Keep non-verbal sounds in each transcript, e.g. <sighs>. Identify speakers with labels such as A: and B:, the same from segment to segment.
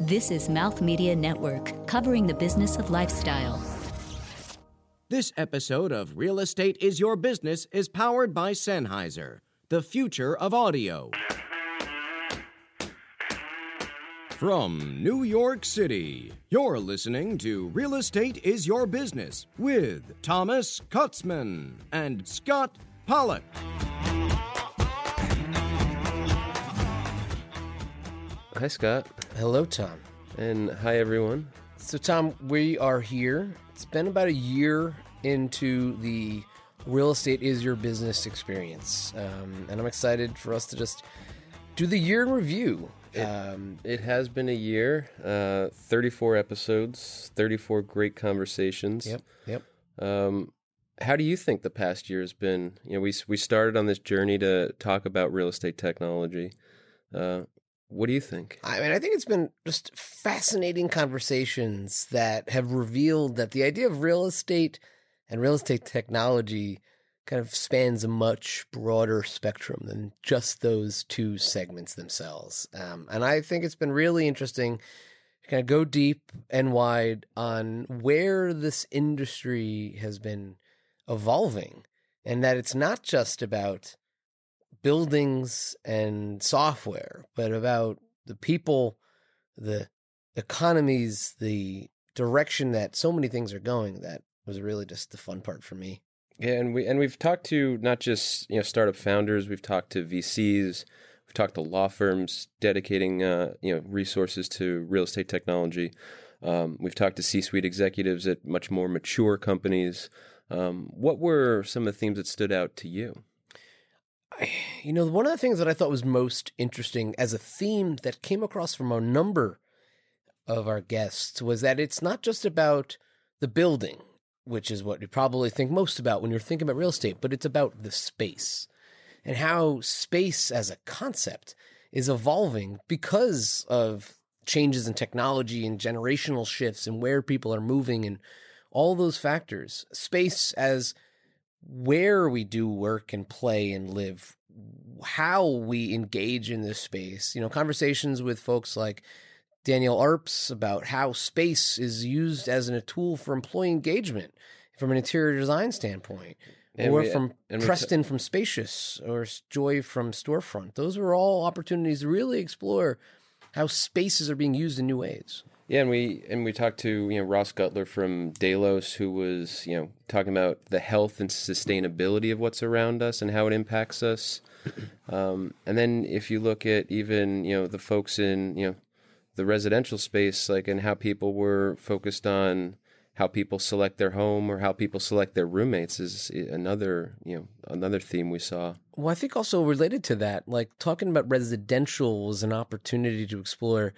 A: This is Mouth Media Network, covering the business of lifestyle.
B: This episode of Real Estate is Your Business is powered by Sennheiser, the future of audio. From New York City, you're listening to Real Estate is Your Business with Thomas Kutzman and Scott Pollock.
C: Hi, Scott.
D: Hello, Tom.
C: And hi, everyone.
D: So, Tom, we are here. It's been about a year into the real estate is your business experience. Um, and I'm excited for us to just do the year in review.
C: It, um, it has been a year, uh, 34 episodes, 34 great conversations.
D: Yep, yep.
C: Um, how do you think the past year has been? You know, we we started on this journey to talk about real estate technology. Uh, what do you think?
D: I mean, I think it's been just fascinating conversations that have revealed that the idea of real estate and real estate technology kind of spans a much broader spectrum than just those two segments themselves. Um, and I think it's been really interesting to kind of go deep and wide on where this industry has been evolving and that it's not just about buildings and software, but about the people, the economies, the direction that so many things are going. That was really just the fun part for me.
C: Yeah, and we and we've talked to not just you know startup founders, we've talked to VCs, we've talked to law firms dedicating uh, you know resources to real estate technology. Um, we've talked to C-suite executives at much more mature companies. Um, what were some of the themes that stood out to you? <sighs>
D: you know, one of the things that I thought was most interesting as a theme that came across from a number of our guests was that it's not just about the building, which is what you probably think most about when you're thinking about real estate, but it's about the space and how space as a concept is evolving because of changes in technology and generational shifts and where people are moving and all those factors. Space as where we do work and play and live, how we engage in this space. You know, conversations with folks like Daniel Arps about how space is used as a tool for employee engagement from an interior design standpoint. And or we, from Preston t- from Spacious or Joy from Storefront. Those are all opportunities to really explore how spaces are being used in new ways.
C: Yeah, and we and we talked to you know Ross Gutler from Delos, who was you know talking about the health and sustainability of what's around us and how it impacts us. <clears throat> Um, and then if you look at even you know the folks in you know the residential space, like and how people were focused on how people select their home or how people select their roommates is another you know another theme we saw.
D: Well, I think also related to that, like talking about residential was an opportunity to explore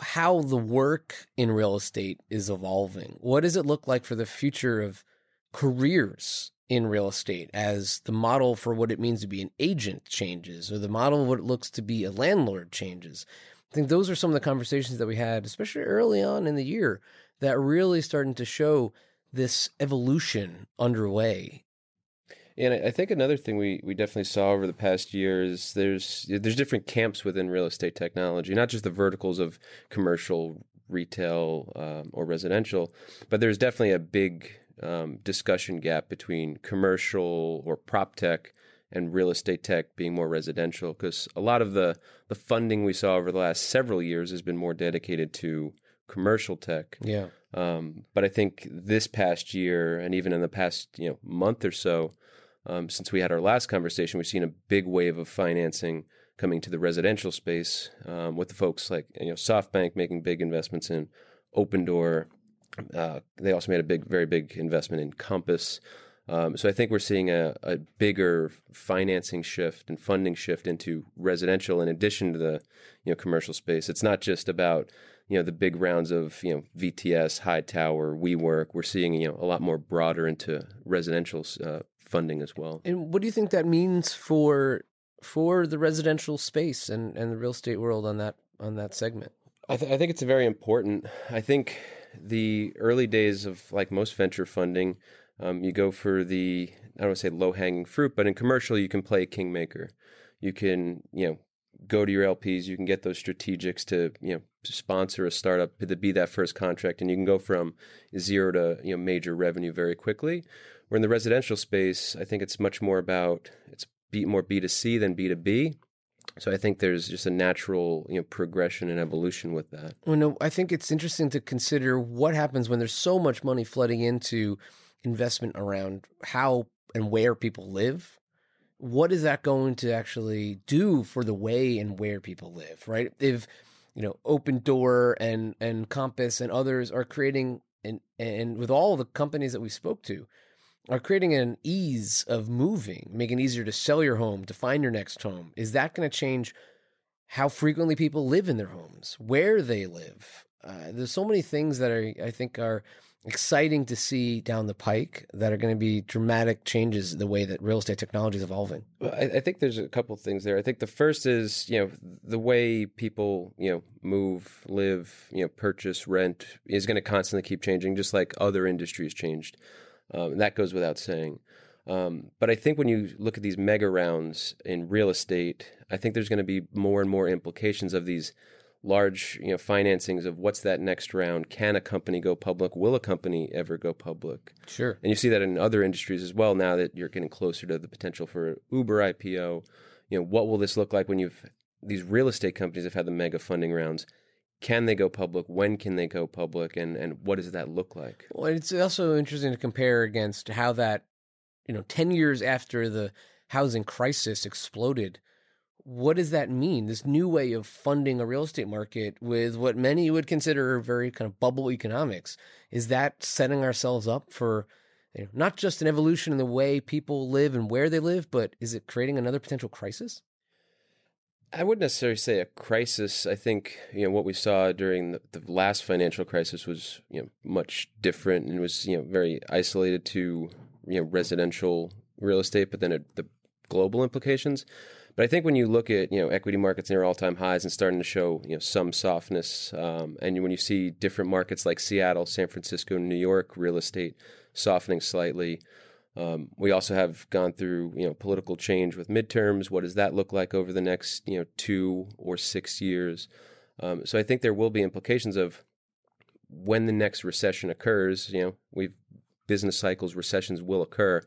D: how the work in real estate is evolving. What does it look like for the future of careers in real estate as the model for what it means to be an agent changes or the model of what it looks to be a landlord changes? I think those are some of the conversations that we had, especially early on in the year, that really starting to show this evolution underway
C: and I think another thing we, we definitely saw over the past year is there's there's different camps within real estate technology, not just the verticals of commercial, retail, um, or residential, but there's definitely a big um, discussion gap between commercial or prop tech and real estate tech being more residential because a lot of the the funding we saw over the last several years has been more dedicated to commercial tech.
D: Yeah.
C: Um, but I think this past year and even in the past you know month or so, um, since we had our last conversation, we've seen a big wave of financing coming to the residential space um, with the folks like you know SoftBank making big investments in Opendoor. Uh, they also made a big, very big investment in Compass. Um, so I think we're seeing a, a, bigger financing shift and funding shift into residential in addition to the you know commercial space. It's not just about you know the big rounds of you know VTS, Hightower, WeWork. We're seeing you know a lot more broader into residential uh, funding as well.
D: And what do you think that means for for the residential space and, and the real estate world on that on that segment?
C: I, th- I think it's very important. I think the early days of like most venture funding, um, you go for the I don't want to say low hanging fruit, but in commercial you can play kingmaker. You can you know go to your LPs, you can get those strategics to you know sponsor a startup to be that first contract, and you can go from zero to you know major revenue very quickly. Where in the residential space, I think it's much more about it's more B two C than B two B. So I think there's just a natural you know progression and evolution with that.
D: Well, no, I think it's interesting to consider what happens when there's so much money flooding into investment around how and where people live what is that going to actually do for the way and where people live right if you know Opendoor and and compass and others are creating and and with all the companies that we spoke to are creating an ease of moving making it easier to sell your home to find your next home is that going to change how frequently people live in their homes where they live uh, there's so many things that are i think are exciting to see down the pike that are going to be dramatic changes the way that real estate technology is evolving?
C: Well, I, I, think there's a couple things there. I think the first is you know the way people you know move, live, you know, purchase, rent is going to constantly keep changing, just like other industries changed. Um, that goes without saying. Um, but I think when you look at these mega rounds in real estate, I think there's going to be more and more implications of these large you know financings of what's that next round? Can a company go public? Will a company ever go public?
D: Sure.
C: And you see that in other industries as well now that you're getting closer to the potential for uber ipo you know what will this look like when you've these real estate companies have had the mega funding rounds can they go public when can they go public and and what does that look like
D: well it's also interesting to compare against how that you know 10 years after the housing crisis exploded what does that mean? This new way of funding a real estate market with what many would consider very kind of bubble economics. Is that setting ourselves up for you know, not just an evolution in the way people live and where they live, but is it creating another potential crisis?
C: I wouldn't necessarily say a crisis. I think you know what we saw during the, the last financial crisis was you know much different and was you know very isolated to you know residential real estate, but then it, the global implications. But I think when you look at you know equity markets near all time highs and starting to show you know some softness, um, and when you see different markets like Seattle, San Francisco, New York, real estate softening slightly. Um, we also have gone through you know political change with midterms. What does that look like over the next you know two or six years? Um, so I think there will be implications of when the next recession occurs. You know, we've business cycles, recessions will occur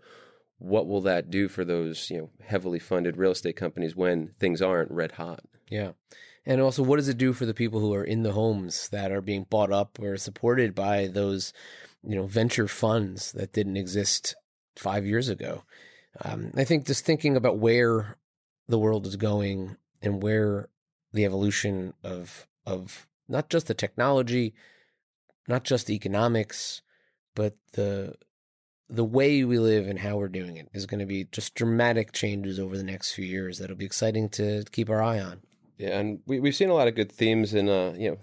C: what will that do for those you know heavily funded real estate companies when things aren't red hot?
D: Yeah. And also, what does it do for the people who are in the homes that are being bought up or supported by those, you know, venture funds that didn't exist five years ago? Um, I think just thinking about where the world is going and where the evolution of of not just the technology, not just the economics, but the the way we live and how we're doing it is going to be just dramatic changes over the next few years that'll be exciting to keep our eye on.
C: Yeah, and we we've seen a lot of good themes, and uh, you know,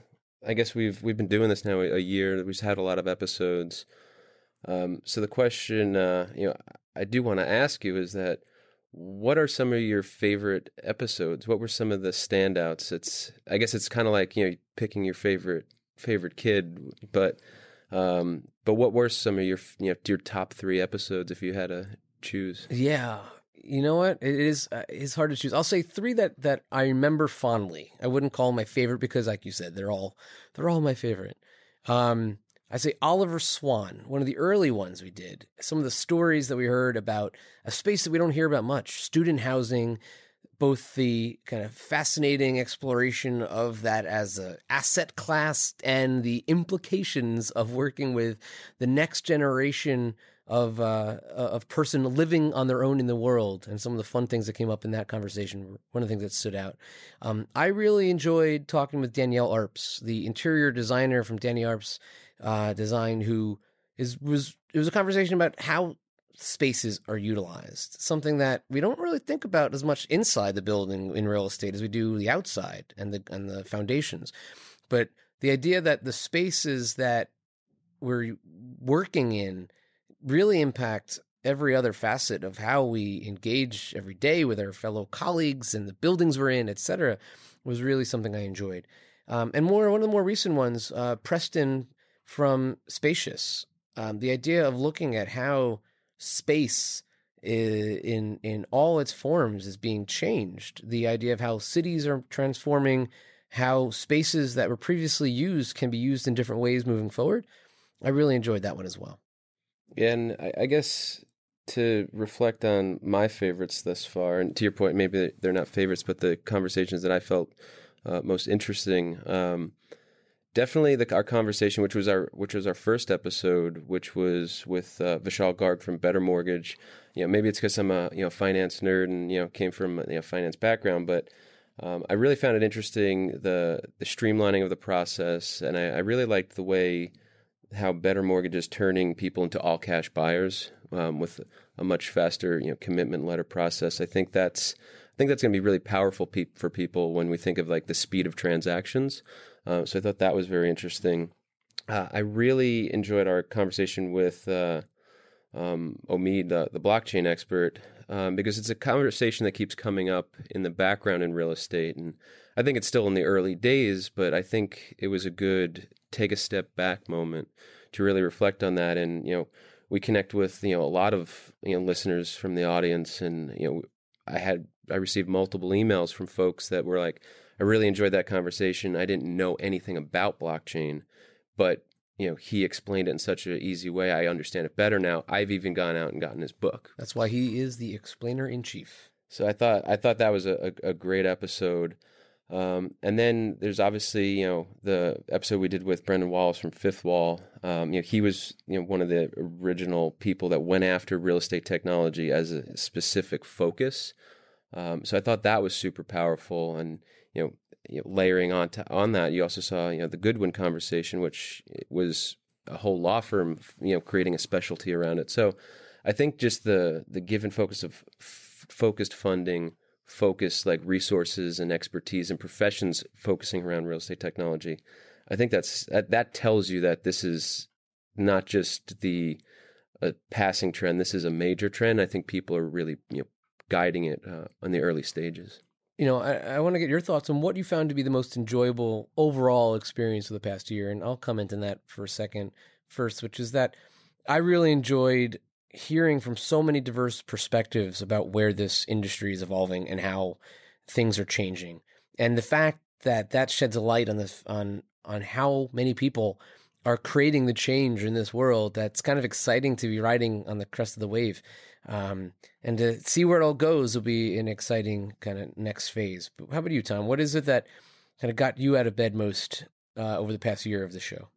C: I guess we've we've been doing this now a year. We've had a lot of episodes. Um, so the question, uh, you know, I do want to ask you is that what are some of your favorite episodes? What were some of the standouts? It's I guess it's kind of like you know picking your favorite favorite kid, but um, but what were some of your you know your top three episodes if you had to choose?
D: Yeah, you know what? It is uh, it's hard to choose. I'll say three that that I remember fondly. I wouldn't call my favorite because, like you said, they're all they're all my favorite. Um, I say Oliver Swan, one of the early ones we did. Some of the stories that we heard about a space that we don't hear about much: student housing, both the kind of fascinating exploration of that as an asset class and the implications of working with the next generation of uh, of person living on their own in the world, and some of the fun things that came up in that conversation. One of the things that stood out. Um, I really enjoyed talking with Danielle Arps, the interior designer from Danny Arps uh, Design, who is was it was a conversation about how spaces are utilized. Something that we don't really think about as much inside the building in real estate as we do the outside and the and the foundations. But the idea that the spaces that we're working in really impact every other facet of how we engage every day with our fellow colleagues and the buildings we're in, etc., was really something I enjoyed. Um, and more, one of the more recent ones, uh, Preston from Spacious. Um, the idea of looking at how space in in all its forms is being changed. The idea of how cities are transforming, how spaces that were previously used can be used in different ways moving forward. I really enjoyed that one as well.
C: And I, guess to reflect on my favorites thus far, and to your point, maybe they're not favorites, but the conversations that I felt uh, most interesting. Um, definitely the, our conversation, which was our which was our first episode, which was with uh, Vishal Garg from Better Mortgage. You know, maybe it's because I'm a you know finance nerd and you know came from a you know, finance background, but um, I really found it interesting the the streamlining of the process, and I, I really liked the way how Better Mortgage is turning people into all cash buyers um, with a much faster you know commitment letter process. I think that's I think that's going to be really powerful pe- for people when we think of like the speed of transactions. Uh, so I thought that was very interesting. Uh, I really enjoyed our conversation with uh, um, Omid, the, the, blockchain expert, um, because it's a conversation that keeps coming up in the background in real estate. And I think it's still in the early days, but I think it was a good take a step back moment to really reflect on that. And, you know, we connect with, you know, a lot of, you know, listeners from the audience. And, you know, I had, I received multiple emails from folks that were like, I really enjoyed that conversation. I didn't know anything about blockchain, but you know, he explained it in such an easy way. I understand it better now. I've even gone out and gotten his book.
D: That's why he is the explainer in chief.
C: So I thought I thought that was a, a, a great episode. Um, and then there's obviously you know the episode we did with Brendan Wallace from Fifth Wall. Um, you know he was you know one of the original people that went after real estate technology as a specific focus. Um, so I thought that was super powerful, and you know, you know, layering on to, on that, you also saw you know the Goodwin conversation, which was a whole law firm, you know, creating a specialty around it. So I think just the the given focus of f- focused funding, focused like resources and expertise and professions focusing around real estate technology. I think that's that, that tells you that this is not just the a passing trend. This is a major trend. I think people are really you know guiding it uh, in the early stages
D: you know, I, I want to get your thoughts on what you found to be the most enjoyable overall experience of the past year. And I'll comment on that for a second first, which is that I really enjoyed hearing from so many diverse perspectives about where this industry is evolving and how things are changing. And the fact that that sheds a light on this, on, on how many people are creating the change in this world that's kind of exciting to be riding on the crest of the wave. Um, and to see where it all goes will be an exciting kind of next phase. But how about you, Tom? What is it that kind of got you out of bed most uh, over the past year of the show?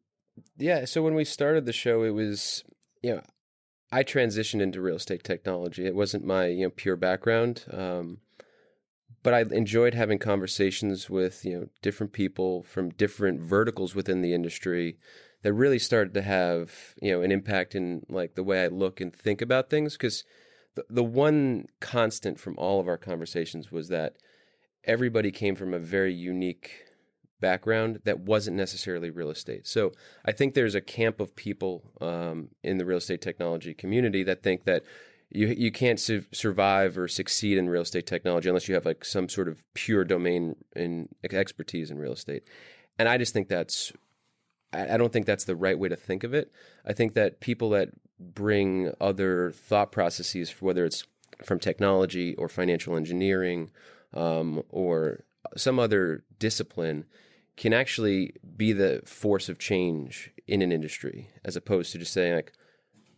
C: Yeah. So when we started the show, it was, you know, I transitioned into real estate technology. It wasn't my, you know, pure background. Um, but I enjoyed having conversations with, you know, different people from different verticals within the industry that really started to have you know an impact in like the way I look and think about things because the the one constant from all of our conversations was that everybody came from a very unique background that wasn't necessarily real estate. So I think there's a camp of people um, in the real estate technology community that think that you you can't su- survive or succeed in real estate technology unless you have like some sort of pure domain and expertise in real estate. And I just think that's I don't think that's the right way to think of it. I think that people that bring other thought processes, whether it's from technology or financial engineering um, or some other discipline, can actually be the force of change in an industry, as opposed to just saying like,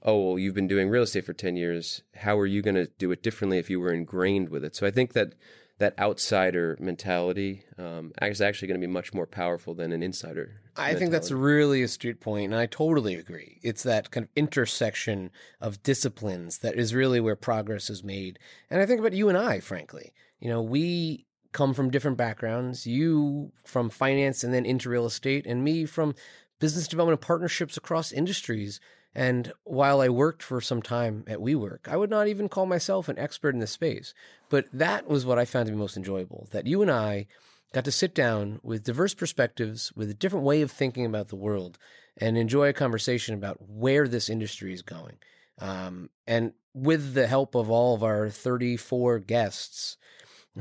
C: "Oh, well, you've been doing real estate for ten years. How are you going to do it differently if you were ingrained with it?" So I think that that outsider mentality um, is actually going to be much more powerful than an insider.
D: I mentality. think that's a really astute point, and I totally agree. It's that kind of intersection of disciplines that is really where progress is made. And I think about you and I, frankly. You know, we come from different backgrounds. You from finance and then into real estate, and me from business development and partnerships across industries. And while I worked for some time at WeWork, I would not even call myself an expert in the space. But that was what I found to be most enjoyable that you and I got to sit down with diverse perspectives, with a different way of thinking about the world, and enjoy a conversation about where this industry is going. Um, and with the help of all of our 34 guests,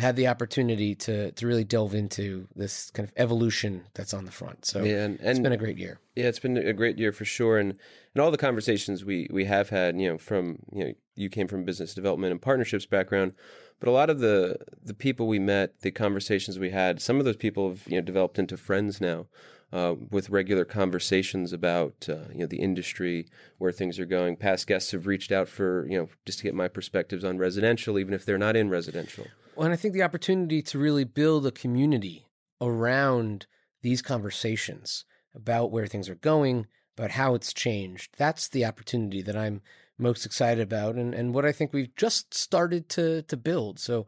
D: had the opportunity to to really delve into this kind of evolution that's on the front. So
C: Yeah, and-
D: it's
C: and-
D: been a great year.
C: Yeah, it's been a great year for sure, and and all the conversations we we have had, you know, from you know, you came from business development and partnerships background, but a lot of the the people we met, the conversations we had, some of those people have you know developed into friends now, uh, with regular conversations about uh, you know the industry, where things are going. Past guests have reached out for you know just to get my perspectives on residential, even if they're not in residential.
D: Well, and I think the opportunity to really build a community around these conversations about where things are going, about how it's changed, that's the opportunity that I'm most excited about and, and what I think we've just started to, to build. So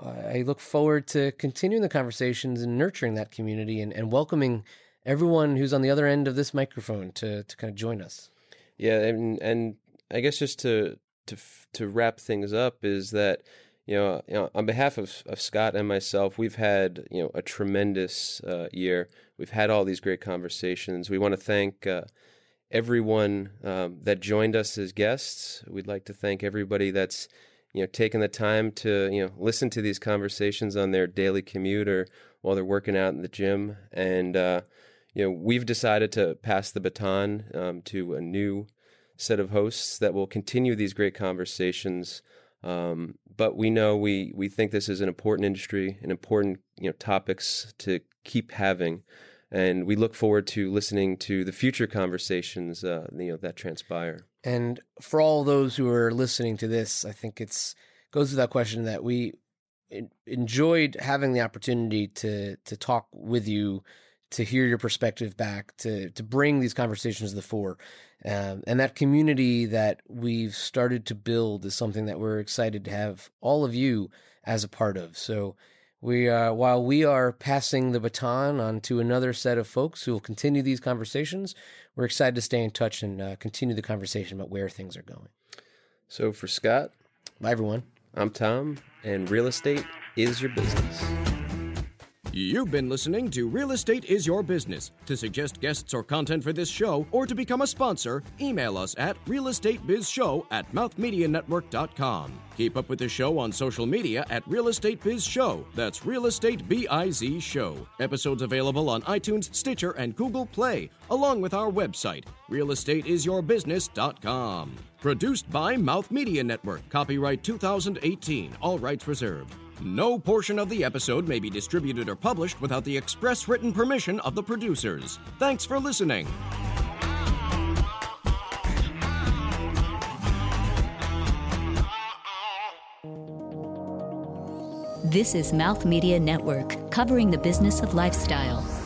D: uh, I look forward to continuing the conversations and nurturing that community and, and welcoming everyone who's on the other end of this microphone to, to kind of join us.
C: Yeah, and and I guess just to to to wrap things up is that you know, you know on behalf of of Scott and myself, we've had you know a tremendous uh, year. We've had all these great conversations. We want to thank uh, everyone um, that joined us as guests. We'd like to thank everybody that's you know taken the time to you know listen to these conversations on their daily commute or while they're working out in the gym and. Uh, you know, we've decided to pass the baton um, to a new set of hosts that will continue these great conversations. Um, but we know we we think this is an important industry, an important you know topics to keep having, and we look forward to listening to the future conversations uh, you know that transpire.
D: And for all those who are listening to this, I think it's goes without question that we enjoyed having the opportunity to to talk with you, to hear your perspective back, to to bring these conversations to the fore, um, and that community that we've started to build is something that we're excited to have all of you as a part of. So. We uh, while we are passing the baton on to another set of folks who will continue these conversations, we're excited to stay in touch and uh, continue the conversation about where things are going.
C: So for Scott,
D: Bye, everyone.
C: I'm Tom, and real estate is your business.
B: You've been listening to Real Estate is Your Business. To suggest guests or content for this show or to become a sponsor, email us at realestatebizshow at mouthmedianetwork.com. Keep up with the show on social media at Real Estate Biz Show. That's Real Estate B I Z Show. Episodes available on iTunes, Stitcher, and Google Play, along with our website, realestatesyourbusiness.com. Produced by Mouth Media Network. Copyright 2018. All rights reserved. No portion of the episode may be distributed or published without the express written permission of the producers. Thanks for listening.
A: This is Mouth Media Network, covering the business of lifestyle.